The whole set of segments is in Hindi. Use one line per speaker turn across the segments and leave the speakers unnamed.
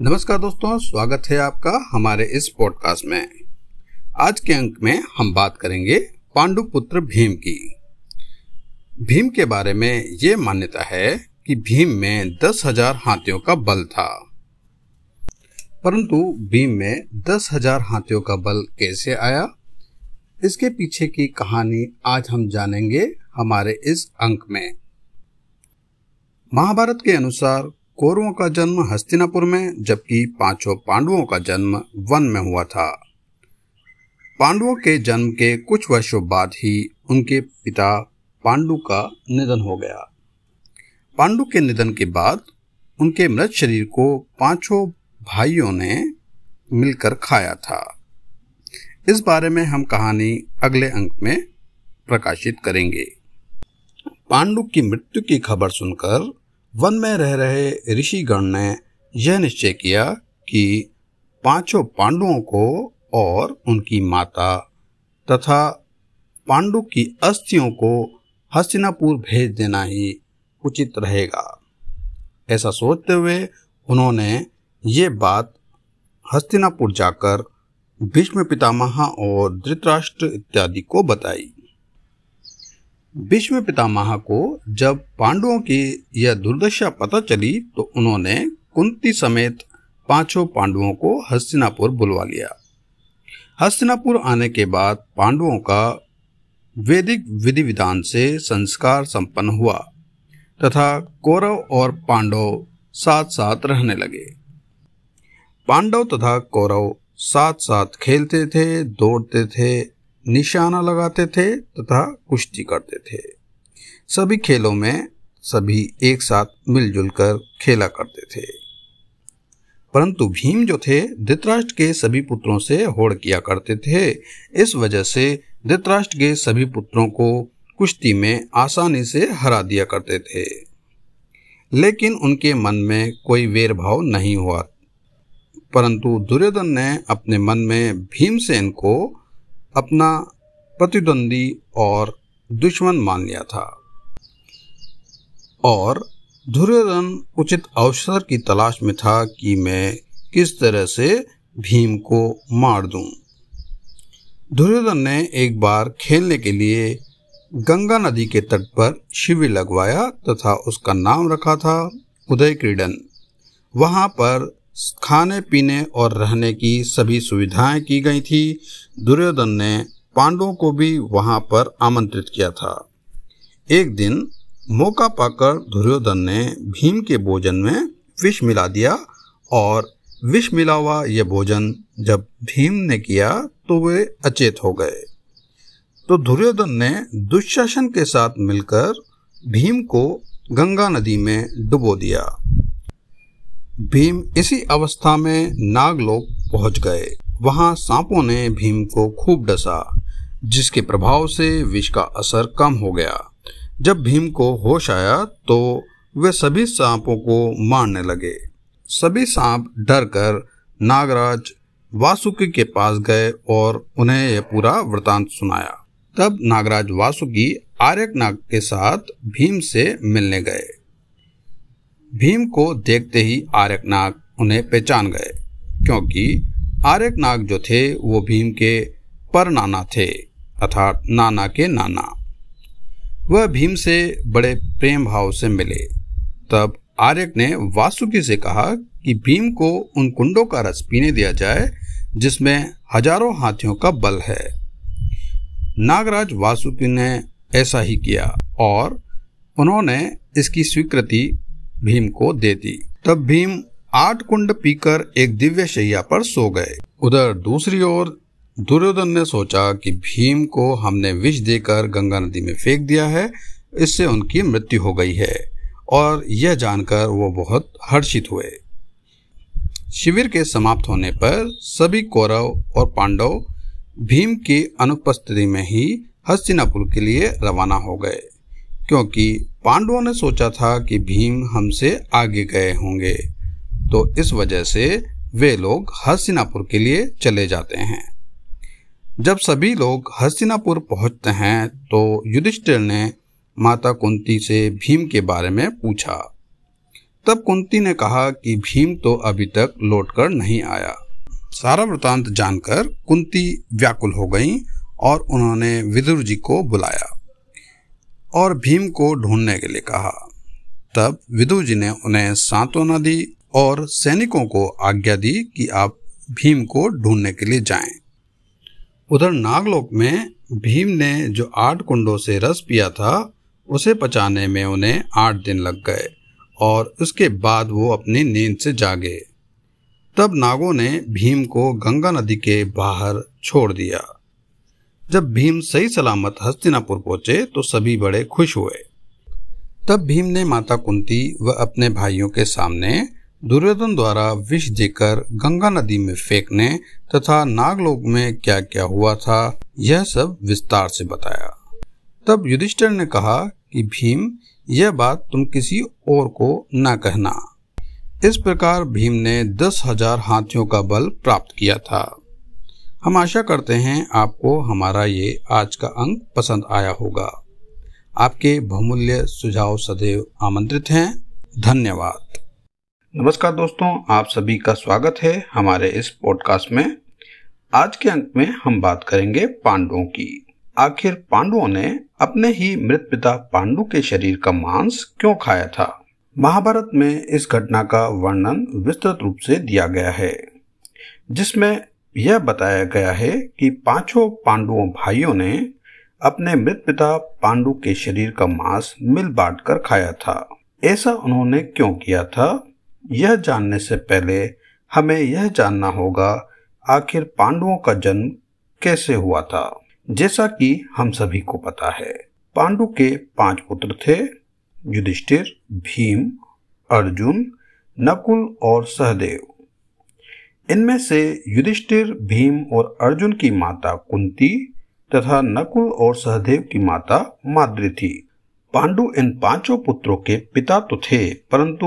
नमस्कार दोस्तों, स्वागत है आपका हमारे इस पॉडकास्ट में। आज के अंक में हम बात करेंगे पांडु पुत्र भीम की। भीम के बारे में ये मान्यता है कि भीम में दस हज़ार हाथियों का बल था। परंतु भीम में दस हज़ार हाथियों का बल कैसे आया? इसके पीछे की कहानी आज हम जानेंगे हमारे इस अंक में। महाभारत के अनुसार कौरवों का जन्म हस्तिनापुर में, जबकि पाँचों पांडवों का जन्म वन में हुआ था। पांडवों के जन्म के कुछ वर्षों बाद ही उनके पिता पांडु का निधन हो गया। पांडु के निधन के बाद उनके मृत शरीर को पाँचों भाइयों ने मिलकर खाया था। इस बारे में हम कहानी अगले अंक में प्रकाशित करेंगे। पांडु की मृत्यु की खबर सुनकर वन में रह रहे ऋषिगण ने यह निश्चय किया कि पाँचों पांडवों को और उनकी माता तथा पांडु की अस्थियों को हस्तिनापुर भेज देना ही उचित रहेगा। ऐसा सोचते हुए उन्होंने ये बात हस्तिनापुर जाकर भीष्म पितामह और धृतराष्ट्र इत्यादि को बताई। भीष्म पितामह को जब पांडवों की यह दुर्दशा पता चली तो उन्होंने कुंती समेत पाँचों पांडवों को हस्तिनापुर बुलवा लिया। हस्तिनापुर आने के बाद पांडवों का वैदिक विधि विधान से संस्कार संपन्न हुआ, तथा कौरव और पांडव साथ साथ रहने लगे। पांडव तथा कौरव साथ साथ खेलते थे, दौड़ते थे निशाना लगाते थे तथा कुश्ती करते थे। सभी खेलों में सभी एक साथ मिलजुल कर खेला करते थे। परंतु भीम जो थे, धृतराष्ट्र के सभी पुत्रों से होड़ किया करते थे। इस वजह से धृतराष्ट्र के सभी पुत्रों को कुश्ती में आसानी से हरा दिया करते थे। लेकिन उनके मन में कोई वेर भाव नहीं हुआ। परंतु दुर्योधन ने अपने मन में भीमसेन को अपना प्रतिद्वंदी और दुश्मन मान लिया था और दुर्योधन उचित अवसर की तलाश में था कि मैं किस तरह से भीम को मार दूँ। दुर्योधन ने एक बार खेलने के लिए गंगा नदी के तट पर शिविर लगवाया तथा उसका नाम रखा था उदय क्रीडन वहाँ पर खाने पीने और रहने की सभी सुविधाएँ की गई थी। दुर्योधन ने पांडवों को भी वहाँ पर आमंत्रित किया था। एक दिन मौका पाकर दुर्योधन ने भीम के भोजन में विष मिला दिया और विष मिला हुआ यह भोजन जब भीम ने किया तो वे अचेत हो गए। तो दुर्योधन ने दुशासन के साथ मिलकर भीम को गंगा नदी में डुबो दिया। भीम इसी अवस्था में नागलोक पहुँच गए। वहाँ सांपों ने भीम को खूब डसा, जिसके प्रभाव से विष का असर कम हो गया। जब भीम को होश आया तो वे सभी सांपों को मारने लगे। सभी सांप डर कर नागराज वासुकी के पास गए और उन्हें यह पूरा वृतांत सुनाया। तब नागराज वासुकी आर्यक नाग के साथ भीम से मिलने गए। भीम को देखते ही आर्यकनाग उन्हें पहचान गए, क्योंकि आर्यकनाग जो थे, वो भीम के पर नाना थे, अर्थात नाना के नाना। वह भीम से बड़े प्रेम भाव से मिले। तब आर्यक ने वासुकी से कहा कि भीम को उन कुंडों का रस पीने दिया जाए, जिसमें हज़ारों हाथियों का बल है। नागराज वासुकी ने ऐसा ही किया, और उन्होंने इसकी स्वीकृति भीम को दे दी। तब भीम आठ कुंड पीकर एक दिव्य शैया पर सो गए। उधर दूसरी ओर दुर्योधन ने सोचा कि भीम को हमने विष देकर गंगा नदी में फेंक दिया है, इससे उनकी मृत्यु हो गई है। और यह जानकर वो बहुत हर्षित हुए। शिविर के समाप्त होने पर सभी कौरव और पांडव भीम की अनुपस्थिति में ही हस्तिनापुर के लिए रवाना हो गए। क्योंकि पांडवों ने सोचा था कि भीम हमसे आगे गए होंगे। तो इस वजह से वे लोग हस्तिनापुर के लिए चले जाते हैं। जब सभी लोग हस्तिनापुर पहुँचते हैं तो युधिष्ठिर ने माता कुंती से भीम के बारे में पूछा। तब कुंती ने कहा कि भीम तो अभी तक लौटकर नहीं आया। सारा वृतांत जानकर कुंती व्याकुल हो गईं और उन्होंने विदुर जी को बुलाया। और भीम को ढूँढने के लिए कहा। तब विदु जी ने उन्हें सांत्वना दी और सैनिकों को आज्ञा दी कि आप भीम को ढूँढने के लिए जाएँ। उधर नागलोक में भीम ने जो आठ कुंडों से रस पिया था, उसे पचाने में उन्हें आठ दिन लग गए और उसके बाद वो अपनी नींद से जागे। तब नागों ने भीम को गंगा नदी के बाहर छोड़ दिया। जब भीम सही सलामत हस्तिनापुर पहुँचे तो सभी बड़े खुश हुए। तब भीम ने माता कुंती व अपने भाइयों के सामने दुर्योधन द्वारा विष देकर गंगा नदी में फेंकने तथा नागलोक में क्या क्या हुआ था, यह सब विस्तार से बताया। तब युधिष्ठिर ने कहा कि, भीम, यह बात तुम किसी और को न कहना। इस प्रकार भीम ने दस हज़ार हाथियों का बल प्राप्त किया था। हम आशा करते हैं आपको हमारा ये आज का अंक पसंद आया होगा। आपके बहुमूल्य सुझाव सदैव आमंत्रित हैं। धन्यवाद। नमस्कार दोस्तों, आप सभी का स्वागत है हमारे इस पॉडकास्ट में। आज के अंक में हम बात करेंगे पांडवों की। आखिर पांडवों ने अपने ही मृत पिता पांडु के शरीर का मांस क्यों खाया था? महाभारत में इस घटना का वर्णन विस्तृत रूप से दिया गया है, जिसमें यह बताया गया है कि पाँचों पांडवों भाइयों ने अपने मृत पिता पांडु के शरीर का मांस मिल बांट कर खाया था। ऐसा उन्होंने क्यों किया था? यह जानने से पहले हमें यह जानना होगा, आखिर पांडवों का जन्म कैसे हुआ था? जैसा कि हम सभी को पता है। पांडु के पाँच पुत्र थे, युधिष्ठिर, भीम, अर्जुन, नकुल और सहदेव। इनमें से युधिष्ठिर, भीम और अर्जुन की माता कुंती तथा नकुल और सहदेव की माता माद्री थी। पांडु इन पाँचों पुत्रों के पिता तो थे, परंतु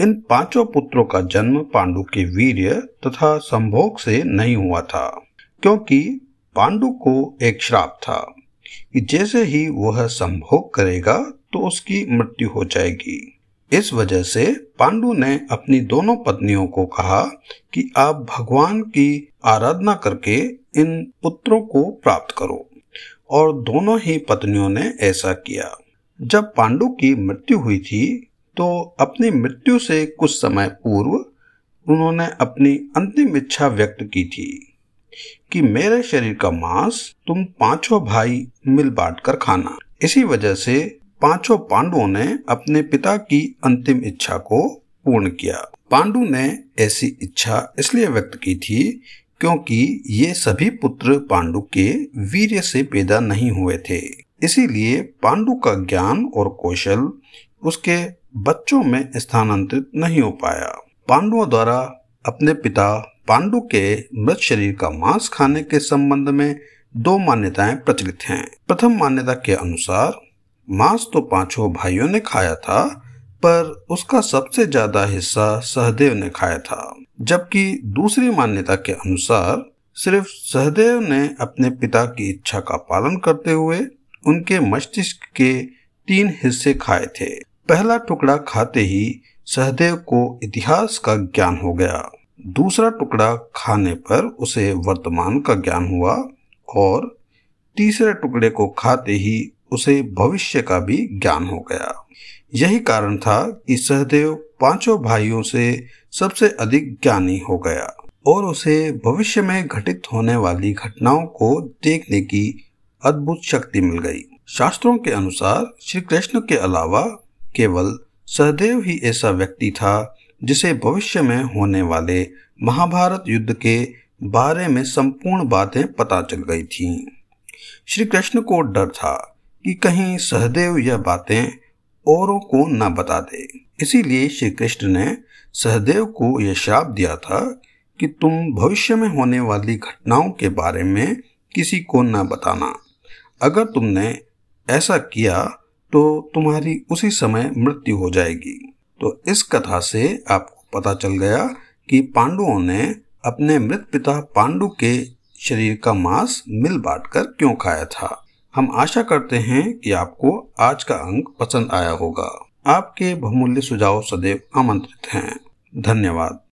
इन पाँचों पुत्रों का जन्म पांडु के वीर्य तथा संभोग से नहीं हुआ था, क्योंकि पांडु को एक श्राप था कि जैसे ही वह संभोग करेगा तो उसकी मृत्यु हो जाएगी। इस वजह से पांडु ने अपनी दोनों पत्नियों को कहा कि आप भगवान की आराधना करके इन पुत्रों को प्राप्त करो। और दोनों ही पत्नियों ने ऐसा किया। जब पांडु की मृत्यु हुई थी तो अपनी मृत्यु से कुछ समय पूर्व उन्होंने अपनी अंतिम इच्छा व्यक्त की थी कि मेरे शरीर का मांस तुम पाँचों भाई मिल बांट कर खाना। इसी वजह से पाँचों पांडवों ने अपने पिता की अंतिम इच्छा को पूर्ण किया। पांडु ने ऐसी इच्छा इसलिए व्यक्त की थी क्योंकि ये सभी पुत्र पांडु के वीर्य से पैदा नहीं हुए थे। इसीलिए पांडु का ज्ञान और कौशल उसके बच्चों में स्थानांतरित नहीं हो पाया। पांडवों द्वारा अपने पिता पांडु के मृत शरीर का मांस खाने के संबंध में दो मान्यताएँ प्रचलित हैं। प्रथम मान्यता के अनुसार मांस तो पाँचों भाइयों ने खाया था, पर उसका सबसे ज़्यादा हिस्सा सहदेव ने खाया था, जबकि दूसरी मान्यता के अनुसार सिर्फ़ सहदेव ने अपने पिता की इच्छा का पालन करते हुए उनके मस्तिष्क के तीन हिस्से खाए थे। पहला टुकड़ा खाते ही सहदेव को इतिहास का ज्ञान हो गया। दूसरा टुकड़ा खाने पर उसे वर्तमान का ज्ञान हुआ और तीसरे टुकड़े को खाते ही उसे भविष्य का भी ज्ञान हो गया यही कारण था कि सहदेव पाँचों भाइयों से सबसे अधिक ज्ञानी हो गया और उसे भविष्य में घटित होने वाली घटनाओं को देखने की अद्भुत शक्ति मिल गई शास्त्रों के अनुसार श्री कृष्ण के अलावा केवल सहदेव ही ऐसा व्यक्ति था जिसे भविष्य में होने वाले महाभारत युद्ध के बारे में संपूर्ण बातें पता चल गई थीं। श्री कृष्ण को डर था कि कहीं सहदेव यह बातें औरों को न बता दे। इसीलिए श्री कृष्ण ने सहदेव को यह श्राप दिया था कि तुम भविष्य में होने वाली घटनाओं के बारे में किसी को न बताना। अगर तुमने ऐसा किया तो तुम्हारी उसी समय मृत्यु हो जाएगी। तो इस कथा से आपको पता चल गया कि पांडवों ने अपने मृत पिता पांडु के शरीर का मांस मिल बांट कर क्यों खाया था। हम आशा करते हैं कि आपको आज का अंक पसंद आया होगा। आपके बहुमूल्य सुझाव सदैव आमंत्रित हैं। धन्यवाद।